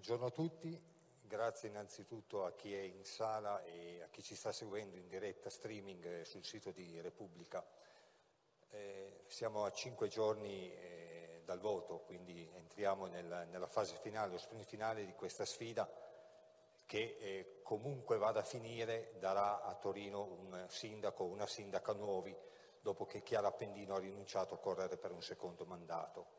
Buongiorno a tutti, grazie innanzitutto a chi è in sala e a chi ci sta seguendo in diretta streaming eh, sul sito di Repubblica. Eh, siamo a cinque giorni eh, dal voto, quindi entriamo nel, nella fase finale, lo sprint finale di questa sfida che eh, comunque vada a finire darà a Torino un sindaco, una sindaca nuovi, dopo che Chiara Appendino ha rinunciato a correre per un secondo mandato.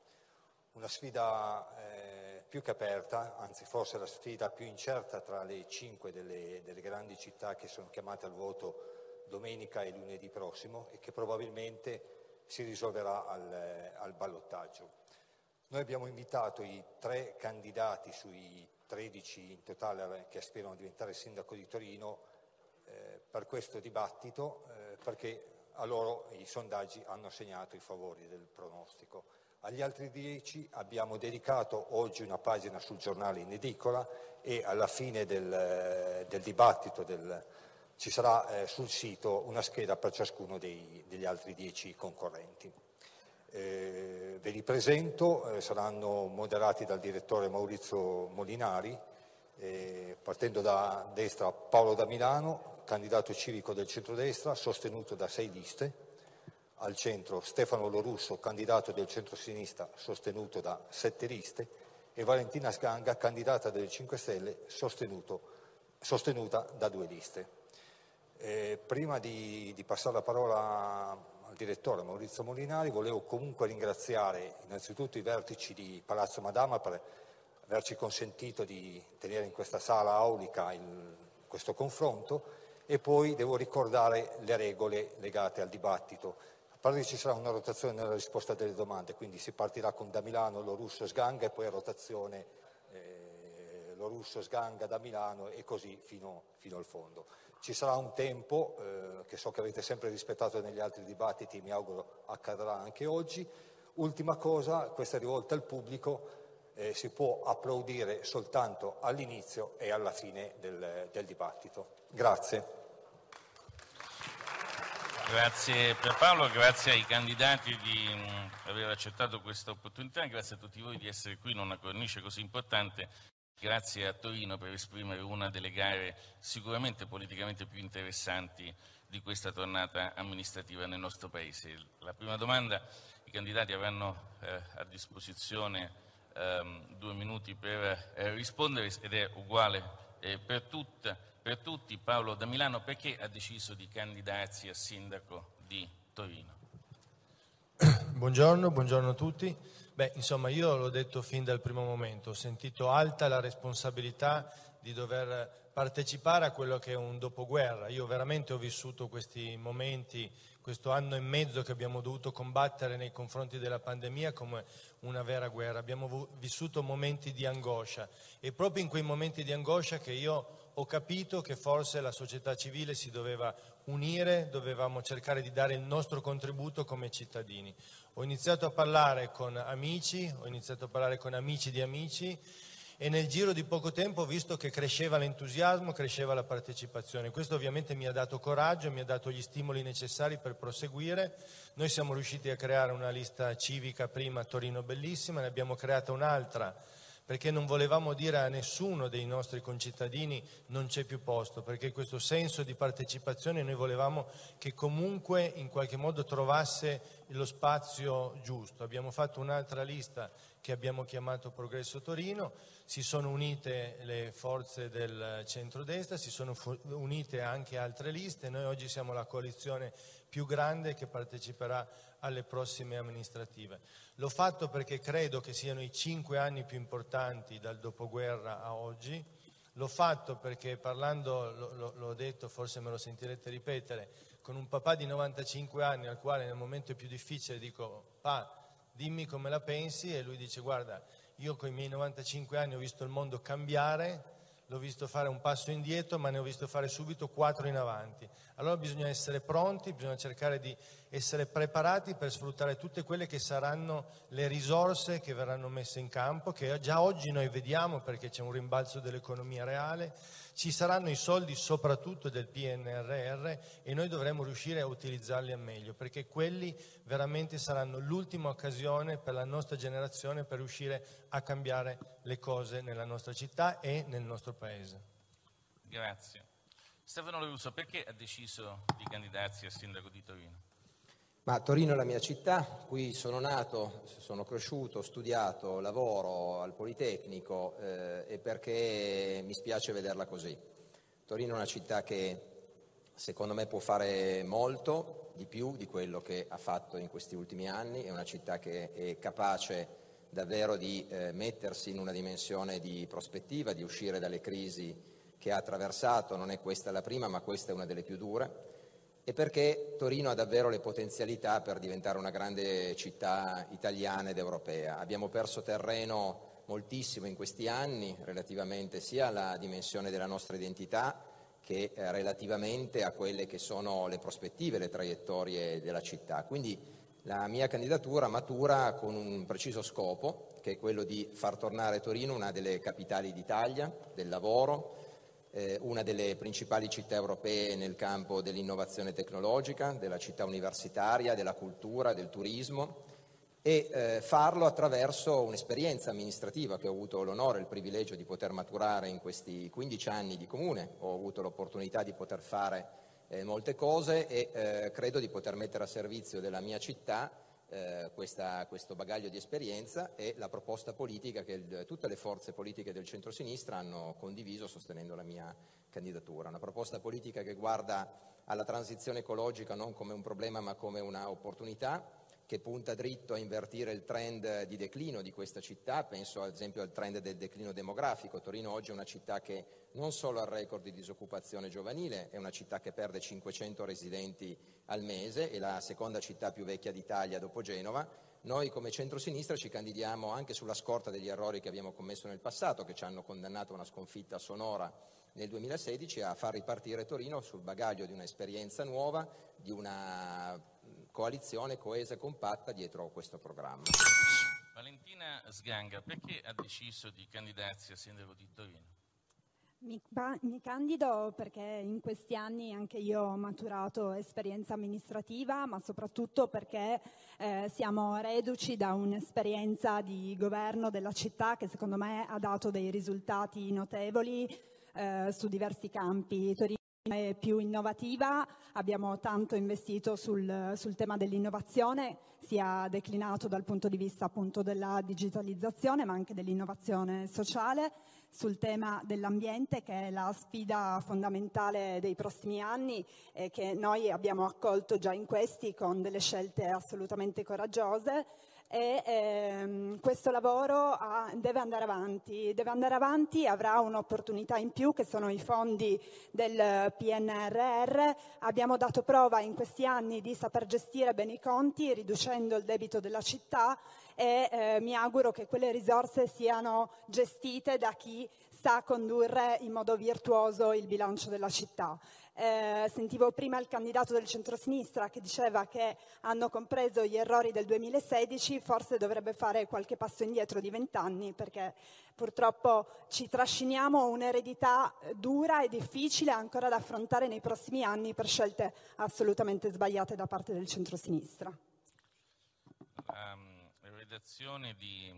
Una sfida eh, più che aperta, anzi forse la sfida più incerta tra le cinque delle, delle grandi città che sono chiamate al voto domenica e lunedì prossimo e che probabilmente si risolverà al, al ballottaggio. Noi abbiamo invitato i tre candidati sui 13 in totale che aspirano a diventare sindaco di Torino eh, per questo dibattito eh, perché a loro i sondaggi hanno segnato i favori del pronostico. Agli altri dieci abbiamo dedicato oggi una pagina sul giornale in edicola e alla fine del, eh, del dibattito del, ci sarà eh, sul sito una scheda per ciascuno dei, degli altri dieci concorrenti. Eh, ve li presento, eh, saranno moderati dal direttore Maurizio Molinari, eh, partendo da destra Paolo da Milano, candidato civico del centrodestra, sostenuto da sei liste, al centro Stefano Lorusso, candidato del centro-sinistra sostenuto da sette liste, e Valentina Sganga, candidata delle 5 Stelle, sostenuta da due liste. Eh, prima di, di, passare la parola al direttore Maurizio Molinari, volevo comunque ringraziare innanzitutto i vertici di Palazzo Madama per averci consentito di tenere in questa sala aulica il, questo confronto e poi devo ricordare le regole legate al dibattito che ci sarà una rotazione nella risposta delle domande, quindi si partirà con da Milano, Lorusso, Sganga e poi a rotazione eh, Lorusso, Sganga da Milano e così fino, fino al fondo. Ci sarà un tempo eh, che so che avete sempre rispettato negli altri dibattiti, mi auguro accadrà anche oggi. Ultima cosa, questa è rivolta al pubblico, eh, si può applaudire soltanto all'inizio e alla fine del, del dibattito. Grazie. Grazie per Paolo, grazie ai candidati di aver accettato questa opportunità, grazie a tutti voi di essere qui in una cornice così importante, grazie a Torino per esprimere una delle gare sicuramente politicamente più interessanti di questa tornata amministrativa nel nostro Paese. La prima domanda, i candidati avranno eh, a disposizione ehm, due minuti per eh, rispondere ed è uguale eh, per tutta per tutti Paolo da Milano perché ha deciso di candidarsi a sindaco di Torino? Buongiorno, buongiorno a tutti. Beh, insomma, io l'ho detto fin dal primo momento, ho sentito alta la responsabilità di dover partecipare a quello che è un dopoguerra. Io veramente ho vissuto questi momenti, questo anno e mezzo che abbiamo dovuto combattere nei confronti della pandemia come una vera guerra. Abbiamo vissuto momenti di angoscia e proprio in quei momenti di angoscia che io ho capito che forse la società civile si doveva unire, dovevamo cercare di dare il nostro contributo come cittadini. Ho iniziato a parlare con amici, ho iniziato a parlare con amici di amici e nel giro di poco tempo ho visto che cresceva l'entusiasmo, cresceva la partecipazione. Questo ovviamente mi ha dato coraggio, mi ha dato gli stimoli necessari per proseguire. Noi siamo riusciti a creare una lista civica prima Torino Bellissima, ne abbiamo creata un'altra perché non volevamo dire a nessuno dei nostri concittadini non c'è più posto, perché questo senso di partecipazione noi volevamo che comunque in qualche modo trovasse lo spazio giusto. Abbiamo fatto un'altra lista che abbiamo chiamato Progresso Torino, si sono unite le forze del centrodestra, si sono unite anche altre liste, noi oggi siamo la coalizione più grande che parteciperà alle prossime amministrative. L'ho fatto perché credo che siano i cinque anni più importanti dal dopoguerra a oggi, l'ho fatto perché parlando, l'ho detto, forse me lo sentirete ripetere, con un papà di 95 anni al quale nel momento più difficile dico pa, dimmi come la pensi e lui dice guarda, io con i miei 95 anni ho visto il mondo cambiare, l'ho visto fare un passo indietro, ma ne ho visto fare subito quattro in avanti. Allora bisogna essere pronti, bisogna cercare di essere preparati per sfruttare tutte quelle che saranno le risorse che verranno messe in campo, che già oggi noi vediamo perché c'è un rimbalzo dell'economia reale, Ci saranno i soldi soprattutto del PNRR e noi dovremo riuscire a utilizzarli al meglio perché quelli veramente saranno l'ultima occasione per la nostra generazione per riuscire a cambiare le cose nella nostra città e nel nostro paese. Grazie. Stefano Lorusso, perché ha deciso di candidarsi a sindaco di Torino? Ma Torino è la mia città, qui sono nato, sono cresciuto, studiato, lavoro al Politecnico eh, e perché mi spiace vederla così. Torino è una città che secondo me può fare molto di più di quello che ha fatto in questi ultimi anni, è una città che è capace davvero di eh, mettersi in una dimensione di prospettiva, di uscire dalle crisi che ha attraversato, non è questa la prima ma questa è una delle più dure e perché Torino ha davvero le potenzialità per diventare una grande città italiana ed europea. Abbiamo perso terreno moltissimo in questi anni relativamente sia alla dimensione della nostra identità che eh, relativamente a quelle che sono le prospettive, le traiettorie della città. Quindi la mia candidatura matura con un preciso scopo, che è quello di far tornare Torino una delle capitali d'Italia, del lavoro, eh, una delle principali città europee nel campo dell'innovazione tecnologica, della città universitaria, della cultura, del turismo e eh, farlo attraverso un'esperienza amministrativa che ho avuto l'onore e il privilegio di poter maturare in questi 15 anni di comune. Ho avuto l'opportunità di poter fare eh, molte cose e eh, credo di poter mettere a servizio della mia città eh, questa, questo bagaglio di esperienza e la proposta politica che il, tutte le forze politiche del centro-sinistra hanno condiviso sostenendo la mia candidatura. Una proposta politica che guarda alla transizione ecologica non come un problema ma come un'opportunità che punta dritto a invertire il trend di declino di questa città, penso ad esempio al trend del declino demografico. Torino oggi è una città che non solo ha il record di disoccupazione giovanile, è una città che perde 500 residenti al mese, è la seconda città più vecchia d'Italia dopo Genova. Noi come centrosinistra ci candidiamo anche sulla scorta degli errori che abbiamo commesso nel passato, che ci hanno condannato a una sconfitta sonora nel 2016, a far ripartire Torino sul bagaglio di un'esperienza nuova, di una coalizione coesa e compatta dietro questo programma. Valentina Sganga, perché ha deciso di candidarsi a sindaco di Torino? Mi, mi, candido perché in questi anni anche io ho maturato esperienza amministrativa, ma soprattutto perché eh, siamo reduci da un'esperienza di governo della città che secondo me ha dato dei risultati notevoli eh, su diversi campi. Torino è più innovativa, abbiamo tanto investito sul, sul, tema dell'innovazione, sia declinato dal punto di vista appunto della digitalizzazione ma anche dell'innovazione sociale, sul tema dell'ambiente che è la sfida fondamentale dei prossimi anni e che noi abbiamo accolto già in questi con delle scelte assolutamente coraggiose e ehm, questo lavoro ha, deve andare avanti, deve andare avanti, avrà un'opportunità in più che sono i fondi del PNRR. Abbiamo dato prova in questi anni di saper gestire bene i conti riducendo il debito della città e eh, mi auguro che quelle risorse siano gestite da chi sa condurre in modo virtuoso il bilancio della città. Eh, sentivo prima il candidato del centrosinistra che diceva che hanno compreso gli errori del 2016, forse dovrebbe fare qualche passo indietro di vent'anni perché purtroppo ci trasciniamo un'eredità dura e difficile ancora da affrontare nei prossimi anni per scelte assolutamente sbagliate da parte del centrosinistra. La redazione di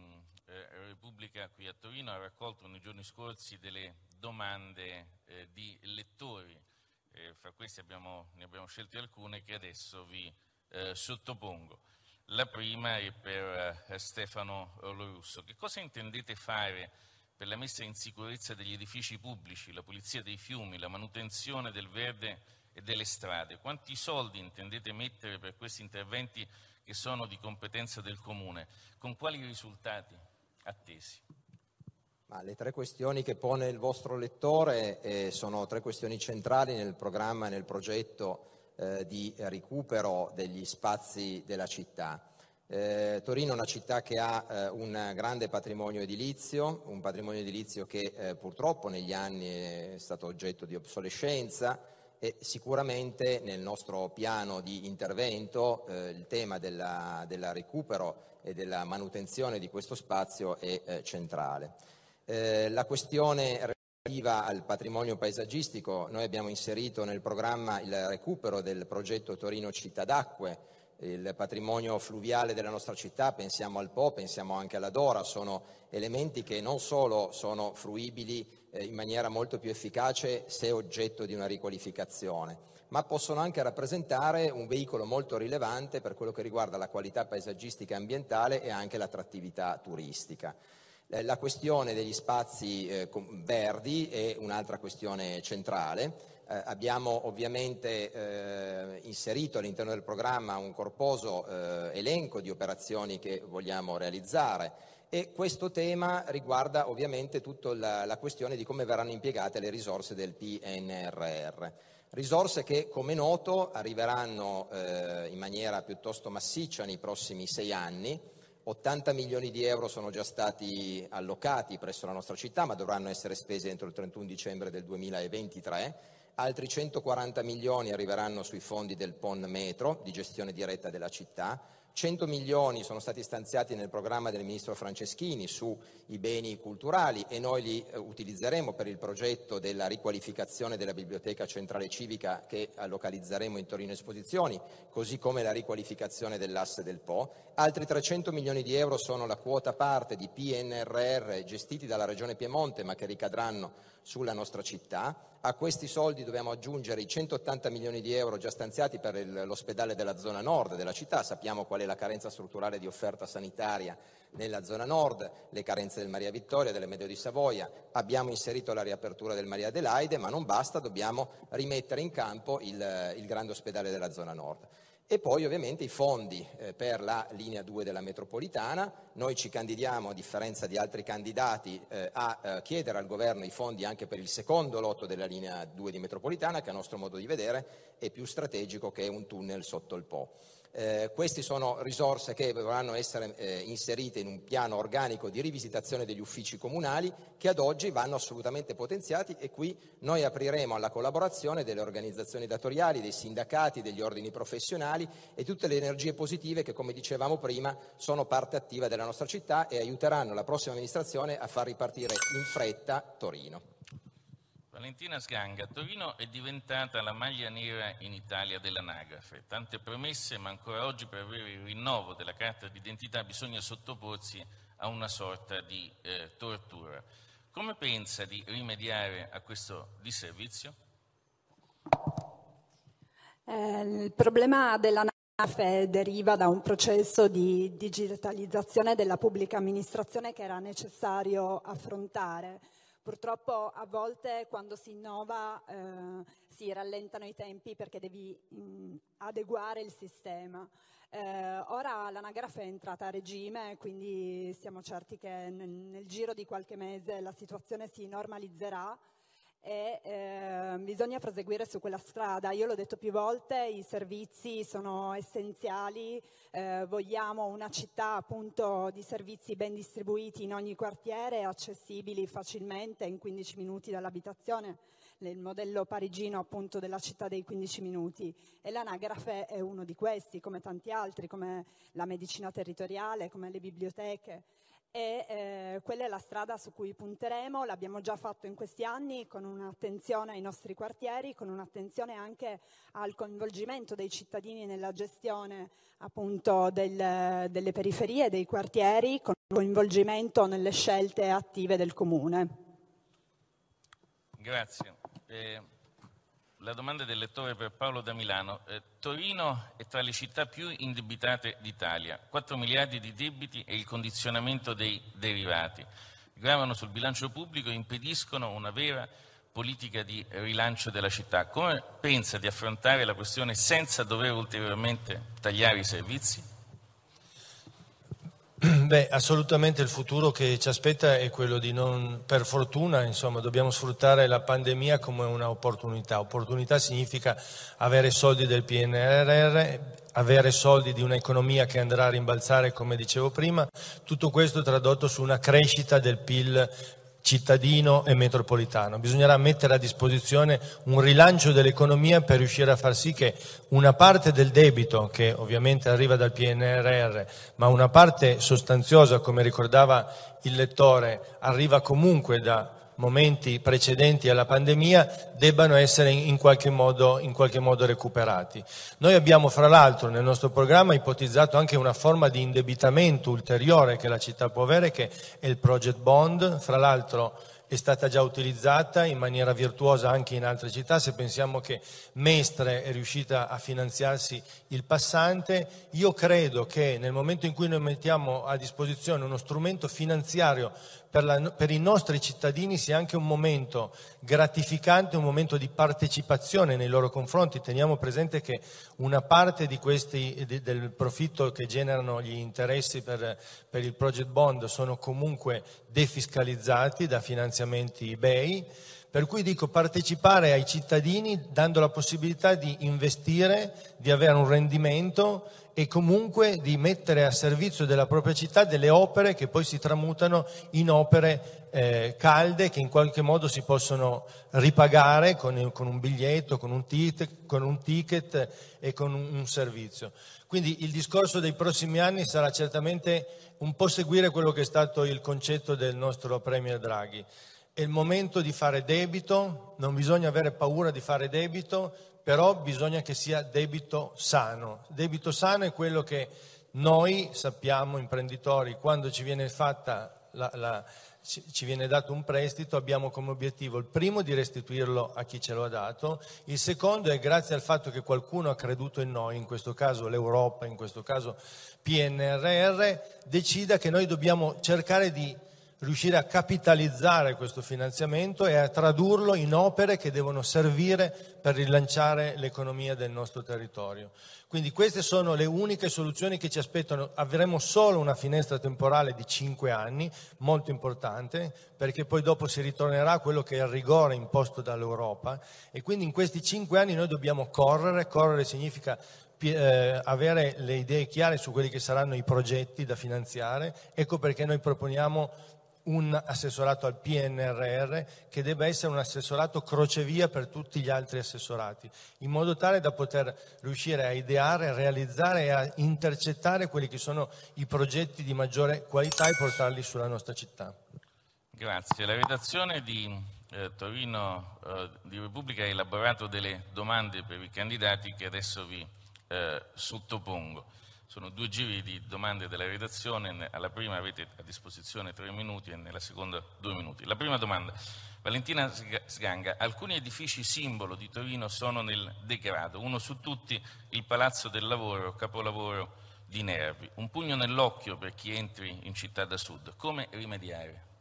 eh, Repubblica qui a Torino ha raccolto nei giorni scorsi delle domande eh, di lettori eh, fra questi abbiamo, ne abbiamo scelte alcune che adesso vi eh, sottopongo. La prima è per eh, Stefano Lorusso. Che cosa intendete fare per la messa in sicurezza degli edifici pubblici, la pulizia dei fiumi, la manutenzione del verde e delle strade? Quanti soldi intendete mettere per questi interventi che sono di competenza del Comune? Con quali risultati attesi? Ma le tre questioni che pone il vostro lettore eh, sono tre questioni centrali nel programma e nel progetto eh, di recupero degli spazi della città. Eh, Torino è una città che ha eh, un grande patrimonio edilizio, un patrimonio edilizio che eh, purtroppo negli anni è stato oggetto di obsolescenza e sicuramente nel nostro piano di intervento eh, il tema del recupero e della manutenzione di questo spazio è centrale. Eh, la questione relativa al patrimonio paesaggistico, noi abbiamo inserito nel programma il recupero del progetto Torino Città d'Acque, il patrimonio fluviale della nostra città, pensiamo al Po, pensiamo anche alla Dora, sono elementi che non solo sono fruibili eh, in maniera molto più efficace se oggetto di una riqualificazione, ma possono anche rappresentare un veicolo molto rilevante per quello che riguarda la qualità paesaggistica e ambientale e anche l'attrattività turistica. Eh, la questione degli spazi eh, verdi è un'altra questione centrale. Eh, abbiamo ovviamente eh, inserito all'interno del programma un corposo eh, elenco di operazioni che vogliamo realizzare e questo tema riguarda ovviamente tutta la, la questione di come verranno impiegate le risorse del PNRR. Risorse che, come noto, arriveranno eh, in maniera piuttosto massiccia nei prossimi sei anni. 80 milioni di euro sono già stati allocati presso la nostra città, ma dovranno essere spesi entro il 31 dicembre del 2023 altri 140 milioni arriveranno sui fondi del PON Metro di gestione diretta della città, 100 milioni sono stati stanziati nel programma del Ministro Franceschini sui beni culturali e noi li eh, utilizzeremo per il progetto della riqualificazione della Biblioteca Centrale Civica che localizzeremo in Torino Esposizioni, così come la riqualificazione dell'asse del Po. Altri 300 milioni di euro sono la quota parte di PNRR gestiti dalla Regione Piemonte ma che ricadranno sulla nostra città. A questi soldi dobbiamo aggiungere i 180 milioni di euro già stanziati per l'ospedale della zona nord della città. Sappiamo qual è la carenza strutturale di offerta sanitaria nella zona nord, le carenze del Maria Vittoria, delle Medio di Savoia. Abbiamo inserito la riapertura del Maria Adelaide, ma non basta, dobbiamo rimettere in campo il, il grande ospedale della zona nord. E poi ovviamente i fondi eh, per la linea 2 della metropolitana. Noi ci candidiamo, a differenza di altri candidati, eh, a eh, chiedere al governo i fondi anche per il secondo lotto della linea 2 di metropolitana, che a nostro modo di vedere è più strategico che un tunnel sotto il Po. Eh, queste sono risorse che dovranno essere eh, inserite in un piano organico di rivisitazione degli uffici comunali che ad oggi vanno assolutamente potenziati e qui noi apriremo alla collaborazione delle organizzazioni datoriali, dei sindacati, degli ordini professionali e tutte le energie positive che, come dicevamo prima, sono parte attiva della nostra città e aiuteranno la prossima amministrazione a far ripartire in fretta Torino. Valentina Sganga, Torino è diventata la maglia nera in Italia dell'anagrafe. Tante promesse, ma ancora oggi per avere il rinnovo della carta d'identità bisogna sottoporsi a una sorta di eh, tortura. Come pensa di rimediare a questo disservizio? Eh, il problema dell'anagrafe deriva da un processo di digitalizzazione della pubblica amministrazione che era necessario affrontare Purtroppo a volte quando si innova eh, si rallentano i tempi perché devi mh, mm, adeguare il sistema. Eh, ora l'anagrafe è entrata a regime, quindi siamo certi che nel, nel giro di qualche mese la situazione si normalizzerà e eh, bisogna proseguire su quella strada. Io l'ho detto più volte, i servizi sono essenziali, eh, vogliamo una città appunto di servizi ben distribuiti in ogni quartiere, accessibili facilmente in 15 minuti dall'abitazione, il modello parigino appunto della città dei 15 minuti. E l'anagrafe è uno di questi, come tanti altri, come la medicina territoriale, come le biblioteche e eh, quella è la strada su cui punteremo, l'abbiamo già fatto in questi anni con un'attenzione ai nostri quartieri, con un'attenzione anche al coinvolgimento dei cittadini nella gestione appunto del, delle periferie, dei quartieri, con coinvolgimento nelle scelte attive del comune. Grazie. Eh... La domanda del lettore per Paolo da Milano. Eh, Torino è tra le città più indebitate d'Italia, 4 miliardi di debiti e il condizionamento dei derivati gravano sul bilancio pubblico e impediscono una vera politica di rilancio della città. Come pensa di affrontare la questione senza dover ulteriormente tagliare i servizi? Beh, assolutamente il futuro che ci aspetta è quello di non, per fortuna, insomma, dobbiamo sfruttare la pandemia come un'opportunità. Opportunità significa avere soldi del PNRR, avere soldi di un'economia che andrà a rimbalzare, come dicevo prima, tutto questo tradotto su una crescita del PIL cittadino e metropolitano. Bisognerà mettere a disposizione un rilancio dell'economia per riuscire a far sì che una parte del debito, che ovviamente arriva dal PNRR, ma una parte sostanziosa, come ricordava il lettore, arriva comunque da momenti precedenti alla pandemia debbano essere in qualche, modo, in qualche modo recuperati. Noi abbiamo fra l'altro nel nostro programma ipotizzato anche una forma di indebitamento ulteriore che la città può avere, che è il project bond, fra l'altro è stata già utilizzata in maniera virtuosa anche in altre città, se pensiamo che Mestre è riuscita a finanziarsi il passante, io credo che nel momento in cui noi mettiamo a disposizione uno strumento finanziario per, la, per, i nostri cittadini sia anche un momento gratificante, un momento di partecipazione nei loro confronti. Teniamo presente che una parte questi, di, del profitto che generano gli interessi per, per il project bond sono comunque defiscalizzati da finanziamenti BEI. Per cui dico partecipare ai cittadini dando la possibilità di investire, di avere un rendimento e comunque di mettere a servizio della propria città delle opere che poi si tramutano in opere eh, calde che in qualche modo si possono ripagare con, con un biglietto, con un, ticket, con un, ticket, e con un, un servizio. Quindi il discorso dei prossimi anni sarà certamente un po' seguire quello che è stato il concetto del nostro Premier Draghi. È il momento di fare debito, non bisogna avere paura di fare debito, però bisogna che sia debito sano. Debito sano è quello che noi sappiamo, imprenditori, quando ci viene, la, la, ci viene dato un prestito abbiamo come obiettivo il primo di restituirlo a chi ce lo ha dato, il secondo è grazie al fatto che qualcuno ha creduto in noi, in questo caso l'Europa, in questo caso PNRR, decida che noi dobbiamo cercare di riuscire a capitalizzare questo finanziamento e a tradurlo in opere che devono servire per rilanciare l'economia del nostro territorio. Quindi queste sono le uniche soluzioni che ci aspettano. Avremo solo una finestra temporale di cinque anni, molto importante, perché poi dopo si ritornerà a quello che è il rigore imposto dall'Europa e quindi in questi cinque anni noi dobbiamo correre. Correre significa eh, avere le idee chiare su quelli che saranno i progetti da finanziare. Ecco perché noi proponiamo un assessorato al PNRR che debba essere un assessorato crocevia per tutti gli altri assessorati, in modo tale da poter riuscire a ideare, a realizzare e a intercettare quelli che sono i progetti di maggiore qualità e portarli sulla nostra città. Grazie. La redazione di eh, Torino eh, di Repubblica ha elaborato delle domande per i candidati che adesso vi eh, sottopongo. Sono due giri di domande della redazione, alla prima avete a disposizione tre minuti e nella seconda due minuti. La prima domanda, Valentina Sganga, alcuni edifici simbolo di Torino sono nel degrado, uno su tutti il Palazzo del Lavoro, capolavoro di Nervi, un pugno nell'occhio per chi entri in città da sud, come rimediare?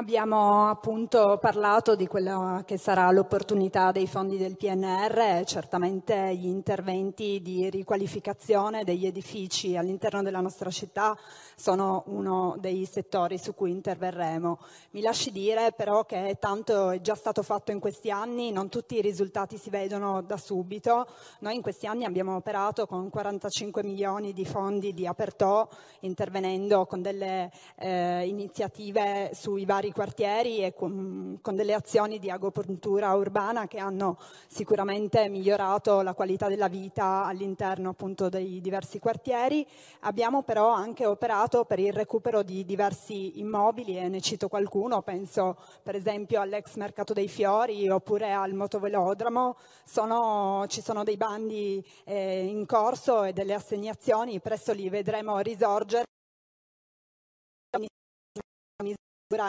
Abbiamo appunto parlato di quella che sarà l'opportunità dei fondi del PNR, certamente gli interventi di riqualificazione degli edifici all'interno della nostra città sono uno dei settori su cui interverremo. Mi lasci dire però che tanto è già stato fatto in questi anni, non tutti i risultati si vedono da subito. Noi in questi anni abbiamo operato con 45 milioni di fondi di Apertò, intervenendo con delle eh, iniziative sui vari vari quartieri e con, con, delle azioni di agopuntura urbana che hanno sicuramente migliorato la qualità della vita all'interno appunto dei diversi quartieri. Abbiamo però anche operato per il recupero di diversi immobili e ne cito qualcuno, penso per esempio all'ex Mercato dei Fiori oppure al motovelodromo. Sono, ci sono dei bandi eh, in corso e delle assegnazioni, presto li vedremo risorgere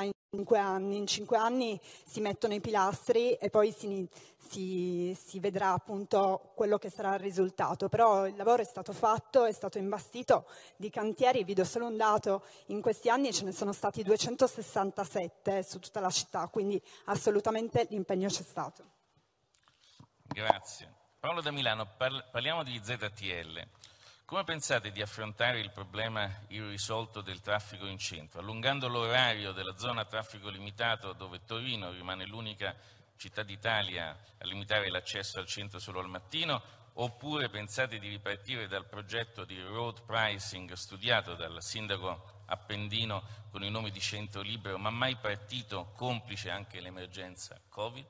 in cinque anni. In cinque anni si mettono i pilastri e poi si, si, si, vedrà appunto quello che sarà il risultato. Però il lavoro è stato fatto, è stato imbastito di cantieri. Vi do solo un dato, in questi anni ce ne sono stati 267 su tutta la città, quindi assolutamente l'impegno c'è stato. Grazie. Paolo da Milano, parliamo di ZTL. Come pensate di affrontare il problema irrisolto del traffico in centro, allungando l'orario della zona a traffico limitato dove Torino rimane l'unica città d'Italia a limitare l'accesso al centro solo al mattino, oppure pensate di ripartire dal progetto di road pricing studiato dal sindaco Appendino con i nomi di centro libero, ma mai partito, complice anche l'emergenza Covid?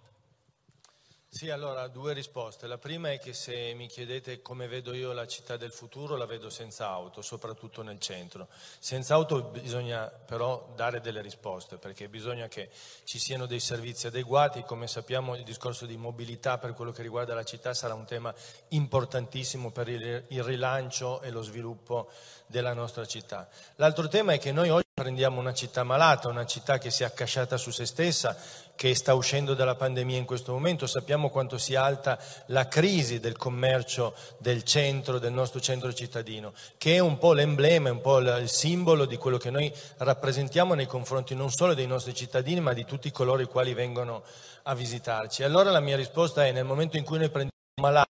Sì, allora due risposte. La prima è che se mi chiedete come vedo io la città del futuro, la vedo senza auto, soprattutto nel centro. Senza auto bisogna però dare delle risposte, perché bisogna che ci siano dei servizi adeguati. Come sappiamo il discorso di mobilità per quello che riguarda la città sarà un tema importantissimo per il rilancio e lo sviluppo della nostra città. L'altro tema è che noi oggi prendiamo una città malata, una città che si è accasciata su se stessa, che sta uscendo dalla pandemia in questo momento, sappiamo quanto sia alta la crisi del commercio del centro, del nostro centro cittadino, che è un po' l'emblema, un po' il simbolo di quello che noi rappresentiamo nei confronti non solo dei nostri cittadini, ma di tutti coloro i quali vengono a visitarci. Allora la mia risposta è nel momento in cui noi prendiamo un malato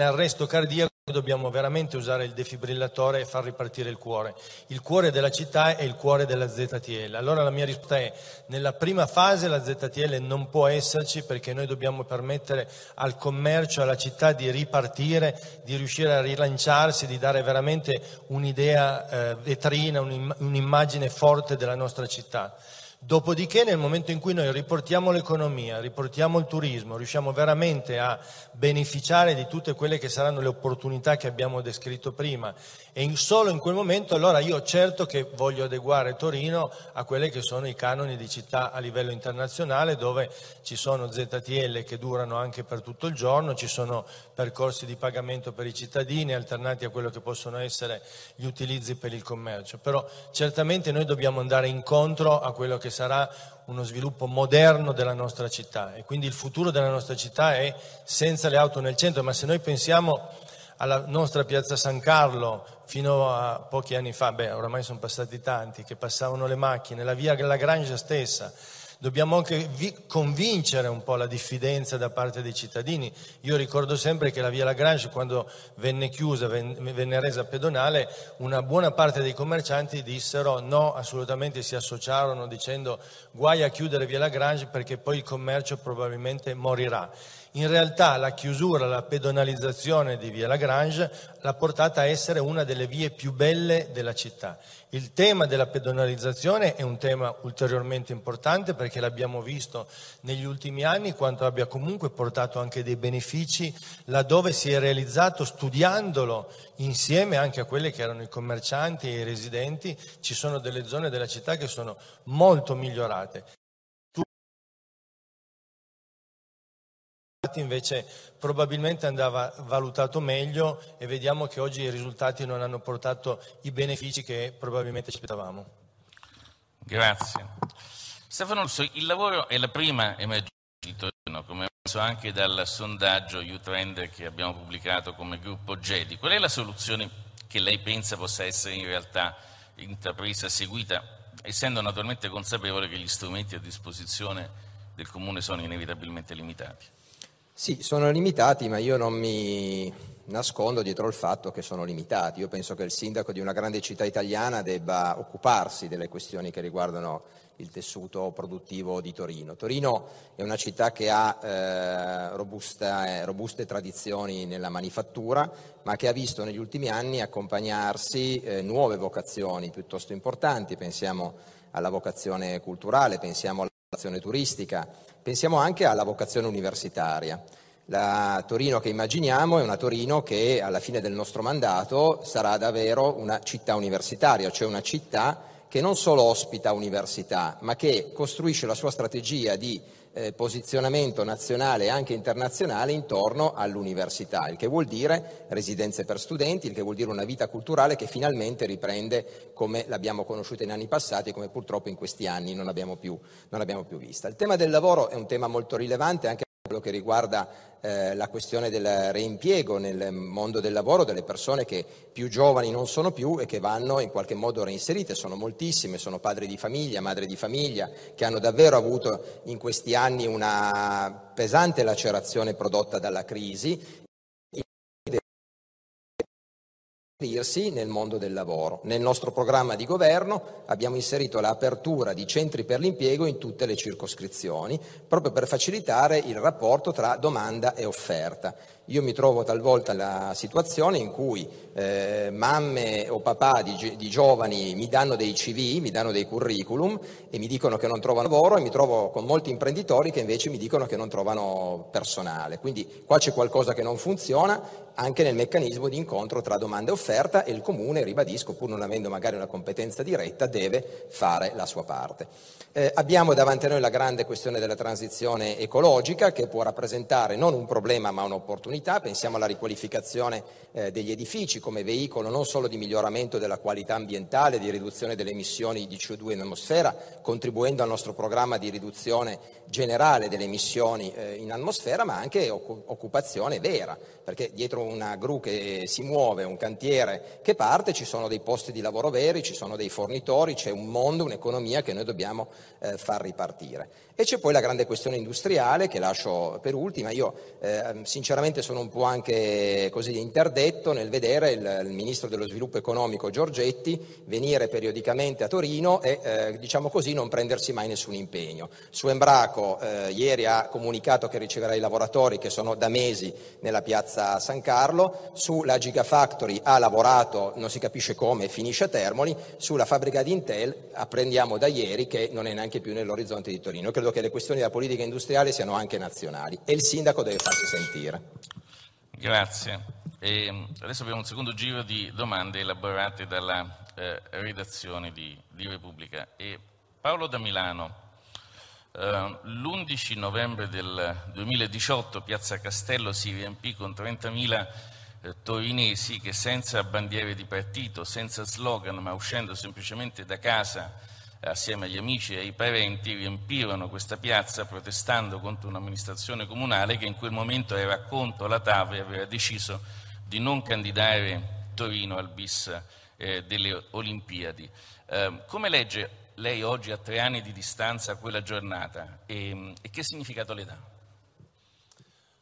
Nell'arresto cardiaco dobbiamo veramente usare il defibrillatore e far ripartire il cuore. Il cuore della città è il cuore della ZTL. Allora la mia risposta è, nella prima fase la ZTL non può esserci perché noi dobbiamo permettere al commercio, alla città di ripartire, di riuscire a rilanciarsi, di dare veramente un'idea eh, vetrina, un'immagine forte della nostra città. Dopodiché nel momento in cui noi riportiamo l'economia, riportiamo il turismo, riusciamo veramente a beneficiare di tutte quelle che saranno le opportunità che abbiamo descritto prima e in, solo in quel momento allora io certo che voglio adeguare Torino a quelli che sono i canoni di città a livello internazionale dove ci sono ZTL che durano anche per tutto il giorno, ci sono percorsi di pagamento per i cittadini alternati a quello che possono essere gli utilizzi per il commercio, però certamente noi dobbiamo andare incontro a quello che sarà uno sviluppo moderno della nostra città. E quindi il futuro della nostra città è senza le auto nel centro, ma se noi pensiamo alla nostra piazza San Carlo fino a pochi anni fa, beh oramai sono passati tanti, che passavano le macchine, la via Lagrange stessa, dobbiamo anche vi- convincere un po' la diffidenza da parte dei cittadini. Io ricordo sempre che la via Lagrange, quando venne chiusa, venne resa pedonale, una buona parte dei commercianti dissero no, assolutamente si associarono dicendo guai a chiudere via Lagrange perché poi il commercio probabilmente morirà. In realtà la chiusura, la pedonalizzazione di Via Lagrange l'ha portata a essere una delle vie più belle della città. Il tema della pedonalizzazione è un tema ulteriormente importante perché l'abbiamo visto negli ultimi anni quanto abbia comunque portato anche dei benefici laddove si è realizzato studiandolo insieme anche a quelli che erano i commercianti e i residenti, ci sono delle zone della città che sono molto migliorate. Invece probabilmente andava valutato meglio e vediamo che oggi i risultati non hanno portato i benefici che probabilmente ci aspettavamo. Grazie. Stefano Orso, il lavoro è la prima emergenza di Torino, come so anche dal sondaggio Youtrend che abbiamo pubblicato come gruppo GEDI. Qual è la soluzione che lei pensa possa essere in realtà intrapresa, seguita, essendo naturalmente consapevole che gli strumenti a disposizione del Comune sono inevitabilmente limitati? Sì, sono limitati, ma io non mi nascondo dietro il fatto che sono limitati. Io penso che il sindaco di una grande città italiana debba occuparsi delle questioni che riguardano il tessuto produttivo di Torino. Torino è una città che ha eh, robusta, eh, robuste tradizioni nella manifattura, ma che ha visto negli ultimi anni accompagnarsi eh, nuove vocazioni piuttosto importanti. Pensiamo alla vocazione culturale, pensiamo alla vocazione turistica Pensiamo anche alla vocazione universitaria. La Torino che immaginiamo è una Torino che alla fine del nostro mandato sarà davvero una città universitaria, cioè una città che non solo ospita università, ma che costruisce la sua strategia di eh, posizionamento nazionale e anche internazionale intorno all'università, il che vuol dire residenze per studenti, il che vuol dire una vita culturale che finalmente riprende come l'abbiamo conosciuta in anni passati e come purtroppo in questi anni non abbiamo più, non abbiamo più vista. Il tema del lavoro è un tema molto rilevante anche quello che riguarda eh, la questione del reimpiego nel mondo del lavoro delle persone che più giovani non sono più e che vanno in qualche modo reinserite, sono moltissime, sono padri di famiglia, madri di famiglia, che hanno davvero avuto in questi anni una pesante lacerazione prodotta dalla crisi nel mondo del lavoro. Nel nostro programma di governo abbiamo inserito l'apertura di centri per l'impiego in tutte le circoscrizioni, proprio per facilitare il rapporto tra domanda e offerta. Io mi trovo talvolta nella situazione in cui eh, mamme o papà di, di, giovani mi danno dei CV, mi danno dei curriculum e mi dicono che non trovano lavoro e mi trovo con molti imprenditori che invece mi dicono che non trovano personale. Quindi qua c'è qualcosa che non funziona anche nel meccanismo di incontro tra domanda e offerta e il comune, ribadisco, pur non avendo magari una competenza diretta, deve fare la sua parte. Eh, abbiamo davanti a noi la grande questione della transizione ecologica che può rappresentare non un problema ma un'opportunità, pensiamo alla riqualificazione eh, degli edifici come veicolo non solo di miglioramento della qualità ambientale, di riduzione delle emissioni di CO2 in atmosfera, contribuendo al nostro programma di riduzione generale delle emissioni eh, in atmosfera, ma anche occupazione vera, perché dietro una gru che si muove, un cantiere che parte, ci sono dei posti di lavoro veri, ci sono dei fornitori, c'è un mondo, un'economia che noi dobbiamo eh, far ripartire. E c'è poi la grande questione industriale che lascio per ultima. Io eh, sinceramente sono un po' anche così interdetto nel vedere il, il, Ministro dello Sviluppo Economico Giorgetti venire periodicamente a Torino e eh, diciamo così non prendersi mai nessun impegno. Su Embraco eh, ieri ha comunicato che riceverà i lavoratori che sono da mesi nella piazza San Carlo, sulla Gigafactory ha lavorato, non si capisce come, finisce a Termoli, sulla fabbrica di Intel apprendiamo da ieri che non è neanche più nell'orizzonte di Torino. Credo che le questioni della politica industriale siano anche nazionali e il sindaco deve farsi sentire. Grazie. E adesso abbiamo un secondo giro di domande elaborate dalla eh, redazione di, di Repubblica. E Paolo da Milano. Uh, L'11 novembre del 2018 Piazza Castello si riempì con 30.000 eh, torinesi che senza bandiere di partito, senza slogan, ma uscendo semplicemente da casa assieme agli amici e ai parenti, riempirono questa piazza protestando contro un'amministrazione comunale che in quel momento era contro la TAV e aveva deciso di non candidare Torino al bis eh, delle Olimpiadi. Eh, come legge lei oggi a tre anni di distanza quella giornata e, e che significato le dà?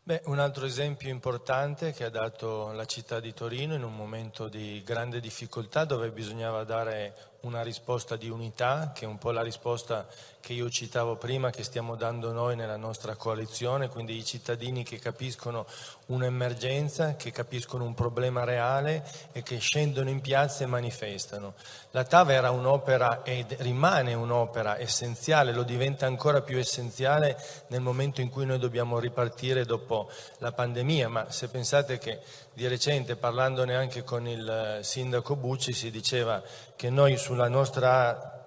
Beh, un altro esempio importante che ha dato la città di Torino in un momento di grande difficoltà dove bisognava dare una risposta di unità, che è un po' la risposta che io citavo prima, che stiamo dando noi nella nostra coalizione, quindi i cittadini che capiscono un'emergenza, che capiscono un problema reale e che scendono in piazza e manifestano. La TAV era un'opera ed rimane un'opera essenziale, lo diventa ancora più essenziale nel momento in cui noi dobbiamo ripartire dopo la pandemia, ma se pensate che di recente parlandone anche con il sindaco Bucci si diceva che noi nostra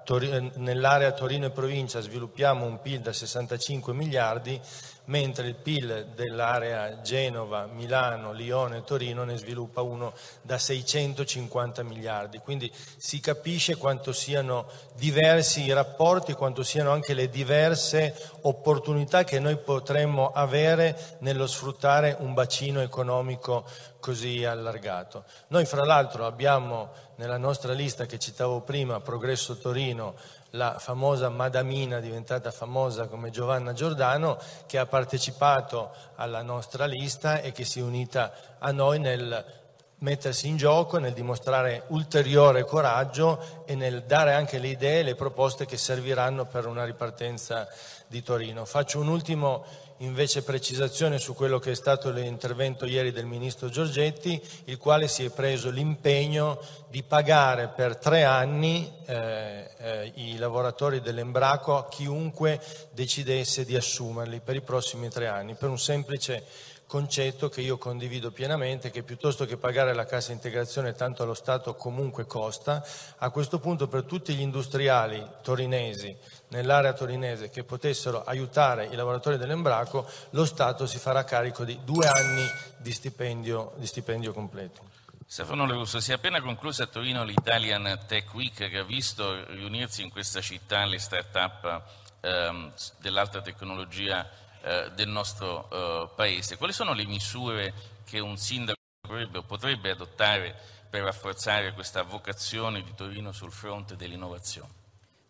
nell'area Torino e provincia sviluppiamo un PIL da 65 miliardi, mentre il PIL dell'area Genova, Milano, Lione e Torino ne sviluppa uno da 650 miliardi. Quindi si capisce quanto siano diversi i rapporti, quanto siano anche le diverse opportunità che noi potremmo avere nello sfruttare un bacino economico così allargato. Noi fra l'altro abbiamo nella nostra lista che citavo prima, Progresso Torino, la famosa Madamina diventata famosa come Giovanna Giordano che ha partecipato alla nostra lista e che si è unita a noi nel mettersi in gioco, nel dimostrare ulteriore coraggio e nel dare anche le idee e le proposte che serviranno per una ripartenza di Torino. Faccio un ultimo invece precisazione su quello che è stato l'intervento ieri del Ministro Giorgetti, il quale si è preso l'impegno di pagare per tre anni eh, eh, i lavoratori dell'Embraco a chiunque decidesse di assumerli per i prossimi tre anni, per un semplice concetto che io condivido pienamente, che piuttosto che pagare la cassa integrazione tanto allo Stato comunque costa, a questo punto per tutti gli industriali torinesi nell'area torinese che potessero aiutare i lavoratori dell'Embraco, lo Stato si farà carico di due anni di stipendio, di stipendio completo. Stefano Lerusso, si è appena conclusa a Torino l'Italian Tech Week che ha visto riunirsi in questa città le start-up ehm, dell'alta tecnologia eh, del nostro eh, Paese. Quali sono le misure che un sindaco potrebbe, potrebbe adottare per rafforzare questa vocazione di Torino sul fronte dell'innovazione?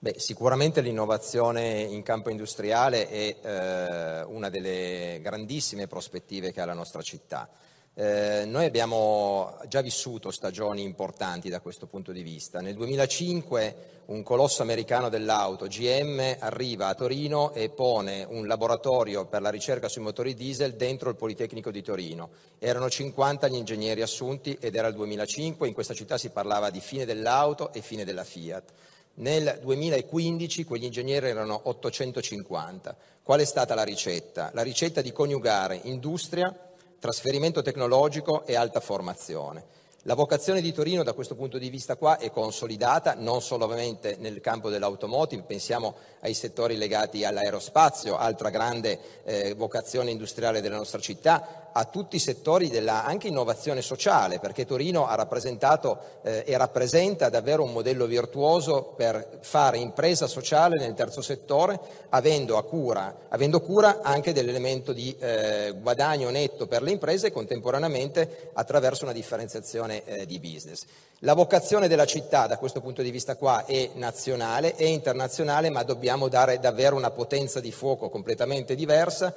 Beh, sicuramente l'innovazione in campo industriale è eh, una delle grandissime prospettive che ha la nostra città. Eh, noi abbiamo già vissuto stagioni importanti da questo punto di vista. Nel 2005 un colosso americano dell'auto, GM, arriva a Torino e pone un laboratorio per la ricerca sui motori diesel dentro il Politecnico di Torino. Erano 50 gli ingegneri assunti ed era il 2005, in questa città si parlava di fine dell'auto e fine della Fiat. Nel 2015 quegli ingegneri erano 850. Qual è stata la ricetta? La ricetta di coniugare industria, trasferimento tecnologico e alta formazione. La vocazione di Torino da questo punto di vista qua è consolidata non solamente nel campo dell'automotive, pensiamo ai settori legati all'aerospazio, altra grande eh, vocazione industriale della nostra città, a tutti i settori della anche innovazione sociale, perché Torino ha rappresentato eh, e rappresenta davvero un modello virtuoso per fare impresa sociale nel terzo settore, avendo, cura, avendo cura, anche dell'elemento di eh, guadagno netto per le imprese e contemporaneamente attraverso una differenziazione eh, di business. La vocazione della città da questo punto di vista qua è nazionale, è internazionale, ma dobbiamo dare davvero una potenza di fuoco completamente diversa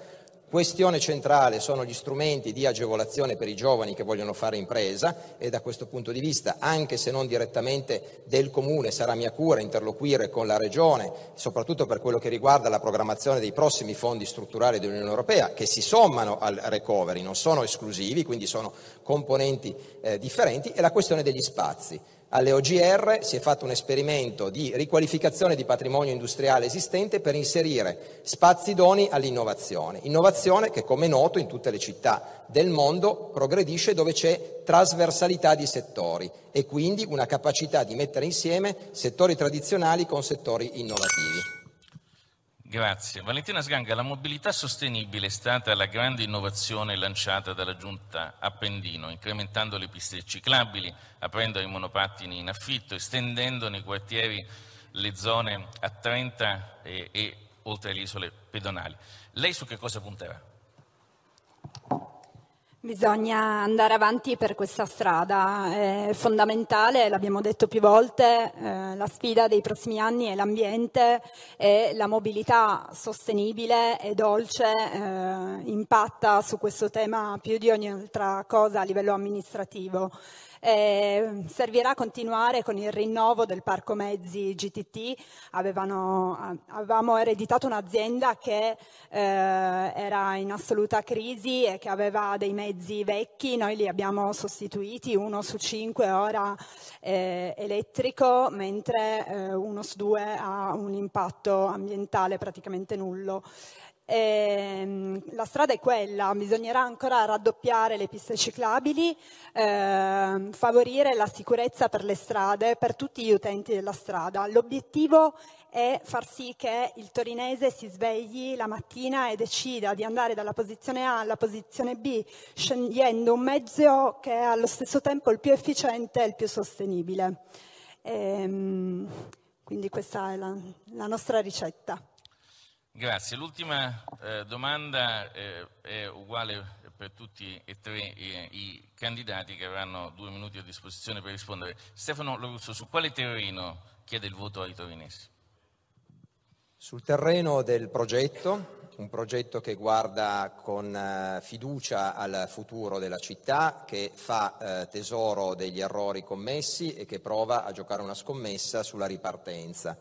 Questione centrale sono gli strumenti di agevolazione per i giovani che vogliono fare impresa e da questo punto di vista, anche se non direttamente del Comune, sarà mia cura interloquire con la Regione, soprattutto per quello che riguarda la programmazione dei prossimi fondi strutturali dell'Unione Europea, che si sommano al recovery, non sono esclusivi, quindi sono componenti eh, differenti, e la questione degli spazi. Alle OGR si è fatto un esperimento di riqualificazione di patrimonio industriale esistente per inserire spazi idonei all'innovazione. Innovazione che, come è noto, in tutte le città del mondo progredisce dove c'è trasversalità di settori e quindi una capacità di mettere insieme settori tradizionali con settori innovativi. Grazie. Valentina Sganga, la mobilità sostenibile è stata la grande innovazione lanciata dalla Giunta Appendino, incrementando le piste ciclabili, aprendo i monopattini in affitto, estendendo nei quartieri le zone a 30 e, e oltre alle isole pedonali. Lei su che cosa punterà? Bisogna andare avanti per questa strada, è fondamentale, l'abbiamo detto più volte, eh, la sfida dei prossimi anni è l'ambiente e la mobilità sostenibile e dolce eh, impatta su questo tema più di ogni altra cosa a livello amministrativo. Eh, servirà continuare con il rinnovo del parco mezzi GTT. Avevano, avevamo ereditato un'azienda che eh, era in assoluta crisi e che aveva dei mezzi vecchi, noi li abbiamo sostituiti, uno su cinque ora eh, elettrico, mentre eh, uno su due ha un impatto ambientale praticamente nullo. Eh, la strada è quella, bisognerà ancora raddoppiare le piste ciclabili, eh, favorire la sicurezza per le strade, per tutti gli utenti della strada. L'obiettivo è far sì che il torinese si svegli la mattina e decida di andare dalla posizione A alla posizione B, scegliendo un mezzo che è allo stesso tempo il più efficiente e il più sostenibile. Eh, quindi questa è la, la nostra ricetta. Grazie. L'ultima eh, domanda eh, è uguale per tutti e tre eh, i candidati che avranno due minuti a disposizione per rispondere. Stefano Lorusso, su quale terreno chiede il voto ai torinesi? Sul terreno del progetto, un progetto che guarda con eh, fiducia al futuro della città, che fa eh, tesoro degli errori commessi e che prova a giocare una scommessa sulla ripartenza.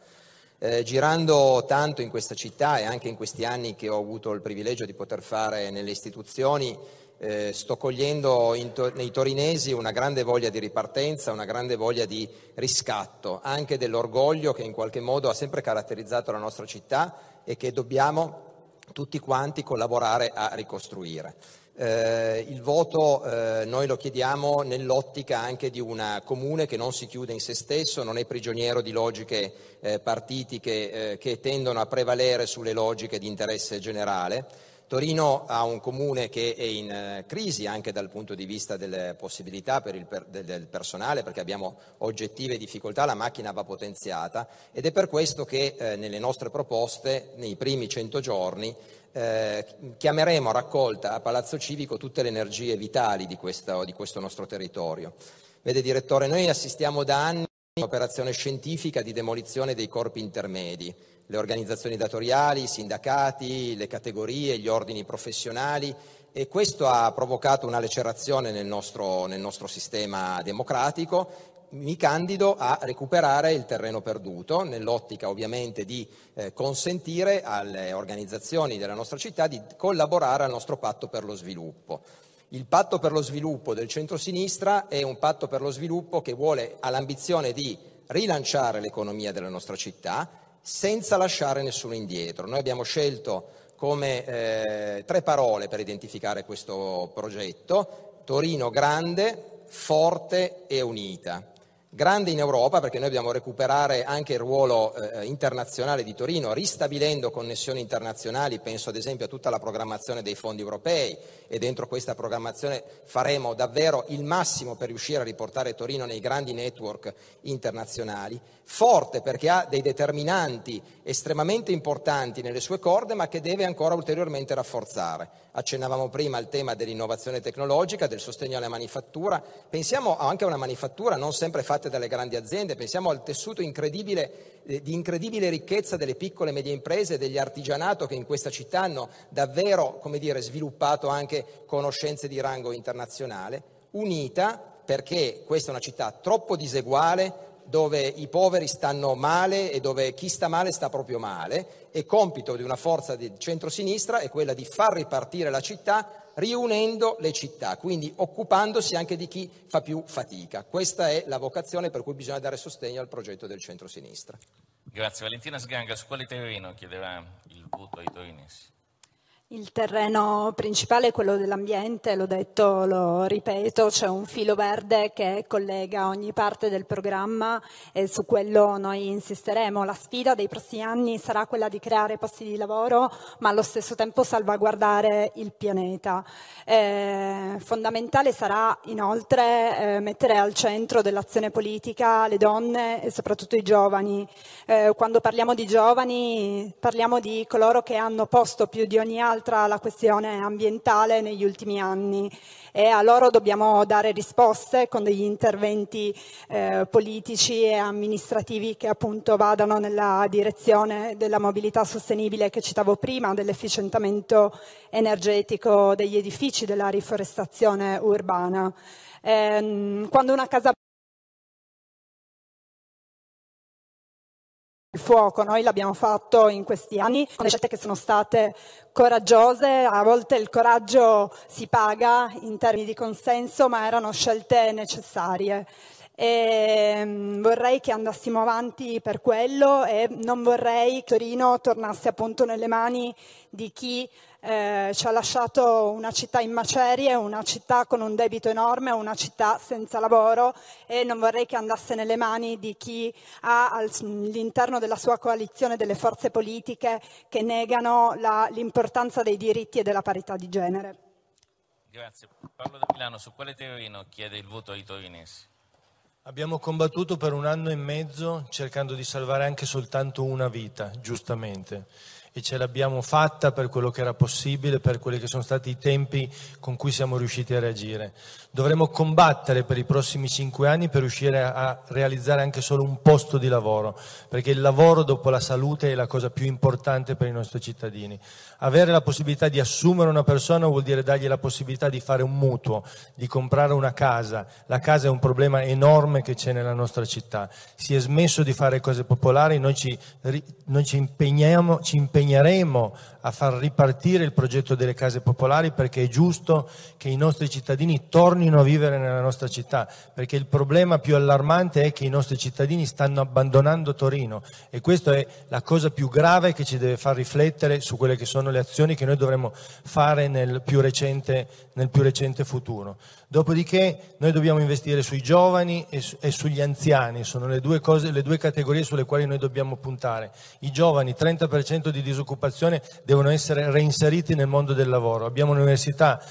Eh, girando tanto in questa città e anche in questi anni che ho avuto il privilegio di poter fare nelle istituzioni, eh, sto cogliendo to- nei torinesi una grande voglia di ripartenza, una grande voglia di riscatto, anche dell'orgoglio che in qualche modo ha sempre caratterizzato la nostra città e che dobbiamo tutti quanti collaborare a ricostruire. Eh, il voto eh, noi lo chiediamo nell'ottica anche di un comune che non si chiude in se stesso, non è prigioniero di logiche eh, partitiche eh, che tendono a prevalere sulle logiche di interesse generale. Torino ha un comune che è in eh, crisi anche dal punto di vista delle possibilità per per, del personale perché abbiamo oggettive difficoltà, la macchina va potenziata ed è per questo che eh, nelle nostre proposte nei primi 100 giorni eh, chiameremo raccolta a Palazzo Civico tutte le energie vitali di questo, di questo nostro territorio. Vede direttore, noi assistiamo da anni a un'operazione scientifica di demolizione dei corpi intermedi, le organizzazioni datoriali, i sindacati, le categorie, gli ordini professionali e questo ha provocato una lacerazione nel nostro, nel nostro sistema democratico mi candido a recuperare il terreno perduto, nell'ottica ovviamente di eh, consentire alle organizzazioni della nostra città di collaborare al nostro patto per lo sviluppo. Il patto per lo sviluppo del centro-sinistra è un patto per lo sviluppo che vuole, ha l'ambizione di rilanciare l'economia della nostra città senza lasciare nessuno indietro. Noi abbiamo scelto come eh, tre parole per identificare questo progetto, Torino grande, forte e unita grande in Europa perché noi dobbiamo recuperare anche il ruolo eh, internazionale di Torino, ristabilendo connessioni internazionali, penso ad esempio a tutta la programmazione dei fondi europei e dentro questa programmazione faremo davvero il massimo per riuscire a riportare Torino nei grandi network internazionali, forte perché ha dei determinanti estremamente importanti nelle sue corde ma che deve ancora ulteriormente rafforzare. Accennavamo prima al tema dell'innovazione tecnologica, del sostegno alla manifattura, pensiamo anche a una manifattura non sempre fatta dalle grandi aziende, pensiamo al tessuto incredibile, eh, di incredibile ricchezza delle piccole e medie imprese, degli artigianato che in questa città hanno davvero dire, sviluppato anche conoscenze di rango internazionale, unita perché questa è una città troppo diseguale, dove i poveri stanno male e dove chi sta male sta proprio male e compito di una forza di centrosinistra è quella di far ripartire la città riunendo le città, quindi occupandosi anche di chi fa più fatica. Questa è la vocazione per cui bisogna dare sostegno al progetto del centrosinistra. Grazie. Valentina Sganga, su quale terreno chiederà il voto ai torinesi? Il terreno principale è quello dell'ambiente, l'ho detto, lo ripeto, c'è un filo verde che collega ogni parte del programma e su quello noi insisteremo. La sfida dei prossimi anni sarà quella di creare posti di lavoro, ma allo stesso tempo salvaguardare il pianeta. Eh, fondamentale sarà inoltre eh, mettere al centro dell'azione politica le donne e soprattutto i giovani. Eh, quando parliamo di giovani parliamo di coloro che hanno posto più di ogni altro altra la questione ambientale negli ultimi anni e a loro dobbiamo dare risposte con degli interventi eh, politici e amministrativi che appunto vadano nella direzione della mobilità sostenibile che citavo prima, dell'efficientamento energetico degli edifici, della riforestazione urbana. Eh, quando una casa il fuoco. Noi l'abbiamo fatto in questi anni con scelte che sono state coraggiose, a volte il coraggio si paga in termini di consenso, ma erano scelte necessarie. E mm, vorrei che andassimo avanti per quello e non vorrei che Torino tornasse appunto nelle mani di chi eh, ci ha lasciato una città in macerie, una città con un debito enorme, una città senza lavoro e non vorrei che andasse nelle mani di chi ha all'interno della sua coalizione delle forze politiche che negano la, l'importanza dei diritti e della parità di genere. Grazie. Paolo da Milano, su quale terreno chiede il voto ai torinesi? Abbiamo combattuto per un anno e mezzo cercando di salvare anche soltanto una vita, giustamente e ce l'abbiamo fatta per quello che era possibile, per quelli che sono stati i tempi con cui siamo riusciti a reagire. Dovremo combattere per i prossimi cinque anni per riuscire a realizzare anche solo un posto di lavoro, perché il lavoro dopo la salute è la cosa più importante per i nostri cittadini. Avere la possibilità di assumere una persona vuol dire dargli la possibilità di fare un mutuo, di comprare una casa. La casa è un problema enorme che c'è nella nostra città. Si è smesso di fare cose popolari, noi ci, noi ci impegniamo, ci impegniamo impegneremo a far ripartire il progetto delle case popolari perché è giusto che i nostri cittadini tornino a vivere nella nostra città, perché il problema più allarmante è che i nostri cittadini stanno abbandonando Torino e questa è la cosa più grave che ci deve far riflettere su quelle che sono le azioni che noi dovremo fare nel più recente, nel più recente futuro. Dopodiché noi dobbiamo investire sui giovani e, su, e sugli anziani, sono le due, cose, le due, categorie sulle quali noi dobbiamo puntare. I giovani, 30% di disoccupazione, devono essere reinseriti nel mondo del lavoro. Abbiamo un'università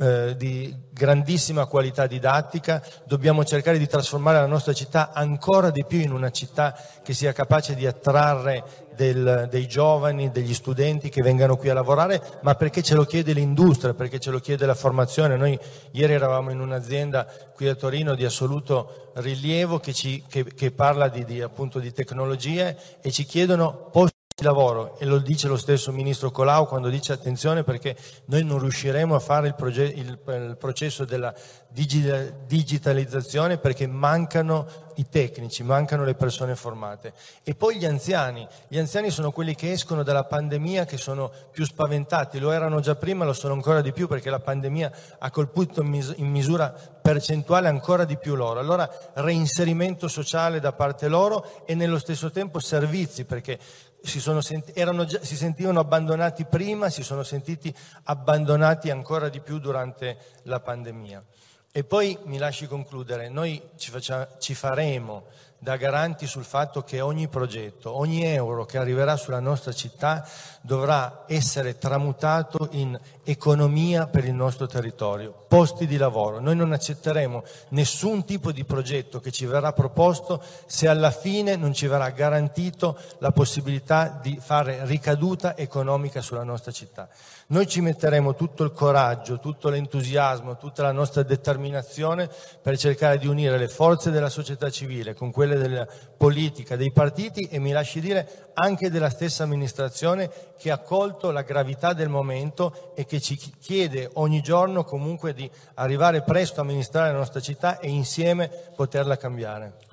eh, di grandissima qualità didattica, dobbiamo cercare di trasformare la nostra città ancora di più in una città che sia capace di attrarre del, dei giovani, degli studenti che vengano qui a lavorare, ma perché ce lo chiede l'industria, perché ce lo chiede la formazione. Noi ieri eravamo in un'azienda qui a Torino di assoluto rilievo che, ci, che, che parla di, di, appunto, di tecnologie e ci chiedono posti lavoro e lo dice lo stesso ministro Colau quando dice attenzione perché noi non riusciremo a fare il, proge- il, il processo della digi- digitalizzazione perché mancano i tecnici, mancano le persone formate. E poi gli anziani, gli anziani sono quelli che escono dalla pandemia che sono più spaventati, lo erano già prima, lo sono ancora di più perché la pandemia ha colpito in, mis- in misura percentuale ancora di più loro. Allora reinserimento sociale da parte loro e nello stesso tempo servizi perché si, senti, già, si, sentivano abbandonati prima, si sono sentiti abbandonati ancora di più durante la pandemia. E poi mi lasci concludere, noi ci, facciamo, ci faremo da garanti sul fatto che ogni progetto, ogni euro che arriverà sulla nostra città dovrà essere tramutato in economia per il nostro territorio, posti di lavoro. Noi non accetteremo nessun tipo di progetto che ci verrà proposto se alla fine non ci verrà garantito la possibilità di fare ricaduta economica sulla nostra città. Noi ci metteremo tutto il coraggio, tutto l'entusiasmo, tutta la nostra determinazione per cercare di unire le forze della società civile con quelle della politica, dei partiti e mi lasci dire anche della stessa amministrazione che ha colto la gravità del momento e che ci chiede ogni giorno comunque di arrivare presto a amministrare la nostra città e insieme poterla cambiare.